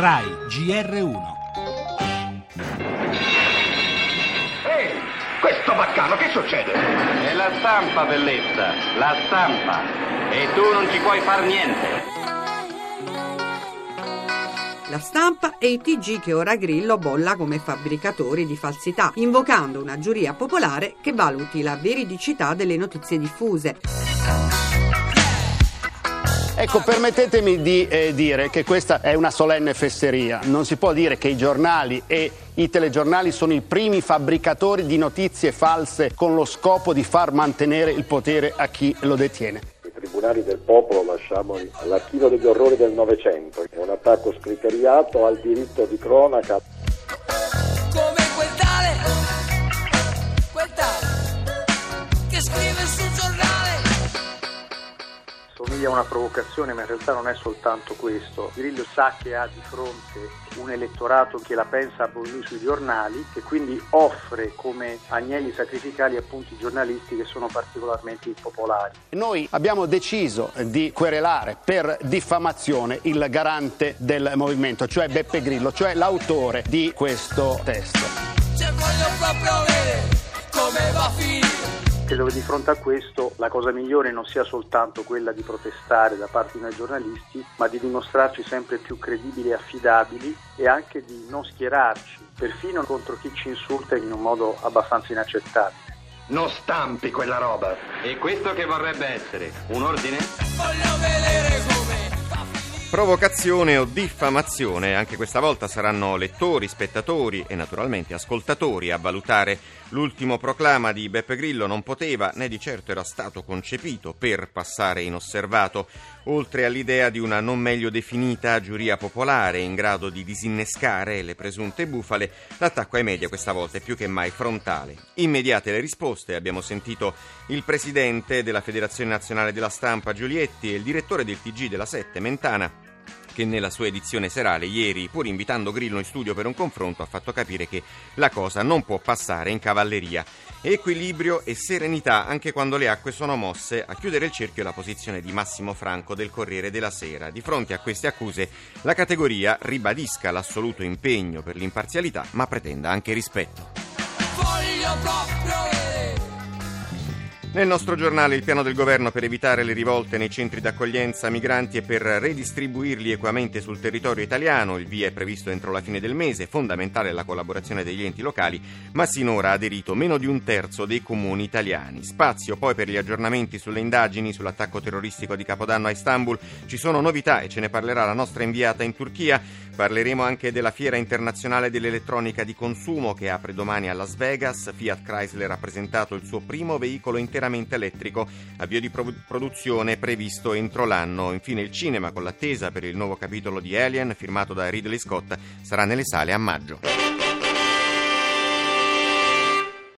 RAI GR1 Ehi, questo baccano, che succede? È la stampa, bellezza, la stampa. E tu non ci puoi far niente. La stampa e i TG che ora Grillo bolla come fabbricatori di falsità, invocando una giuria popolare che valuti la veridicità delle notizie diffuse. Ecco, permettetemi di eh, dire che questa è una solenne fesseria. Non si può dire che i giornali e i telegiornali sono i primi fabbricatori di notizie false con lo scopo di far mantenere il potere a chi lo detiene. I tribunali del popolo lasciamoli all'archivio degli orrori del Novecento. È un attacco scriteriato al diritto di cronaca. Somiglia a una provocazione, ma in realtà non è soltanto questo. Grillo sa che ha di fronte un elettorato che la pensa a lui sui giornali e quindi offre come agnelli sacrificali appunto i giornalisti che sono particolarmente impopolari. Noi abbiamo deciso di querelare per diffamazione il garante del movimento, cioè Beppe Grillo, cioè l'autore di questo testo. Credo che di fronte a questo la cosa migliore non sia soltanto quella di protestare da parte di noi giornalisti, ma di dimostrarci sempre più credibili e affidabili e anche di non schierarci, perfino contro chi ci insulta in un modo abbastanza inaccettabile. Non stampi quella roba. E questo che vorrebbe essere? Un ordine? Voglio vedere come. Provocazione o diffamazione, anche questa volta saranno lettori, spettatori e naturalmente ascoltatori a valutare. L'ultimo proclama di Beppe Grillo non poteva, né di certo era stato concepito per passare inosservato, oltre all'idea di una non meglio definita giuria popolare in grado di disinnescare le presunte bufale, l'attacco ai media questa volta è più che mai frontale. Immediate le risposte, abbiamo sentito il presidente della Federazione Nazionale della Stampa Giulietti e il direttore del TG della Sette Mentana che nella sua edizione serale ieri, pur invitando Grillo in studio per un confronto, ha fatto capire che la cosa non può passare in cavalleria. Equilibrio e serenità anche quando le acque sono mosse. A chiudere il cerchio è la posizione di Massimo Franco del Corriere della Sera. Di fronte a queste accuse, la categoria ribadisca l'assoluto impegno per l'imparzialità, ma pretenda anche rispetto. Voglio proprio. Nel nostro giornale il piano del governo per evitare le rivolte nei centri d'accoglienza migranti e per redistribuirli equamente sul territorio italiano. Il via è previsto entro la fine del mese, fondamentale la collaborazione degli enti locali, ma sinora ha aderito meno di un terzo dei comuni italiani. Spazio poi per gli aggiornamenti sulle indagini sull'attacco terroristico di Capodanno a Istanbul. Ci sono novità e ce ne parlerà la nostra inviata in Turchia. Parleremo anche della Fiera internazionale dell'elettronica di consumo che apre domani a Las Vegas. Fiat Chrysler ha presentato il suo primo veicolo interamente elettrico, avvio di pro- produzione previsto entro l'anno. Infine il cinema con l'attesa per il nuovo capitolo di Alien firmato da Ridley Scott sarà nelle sale a maggio.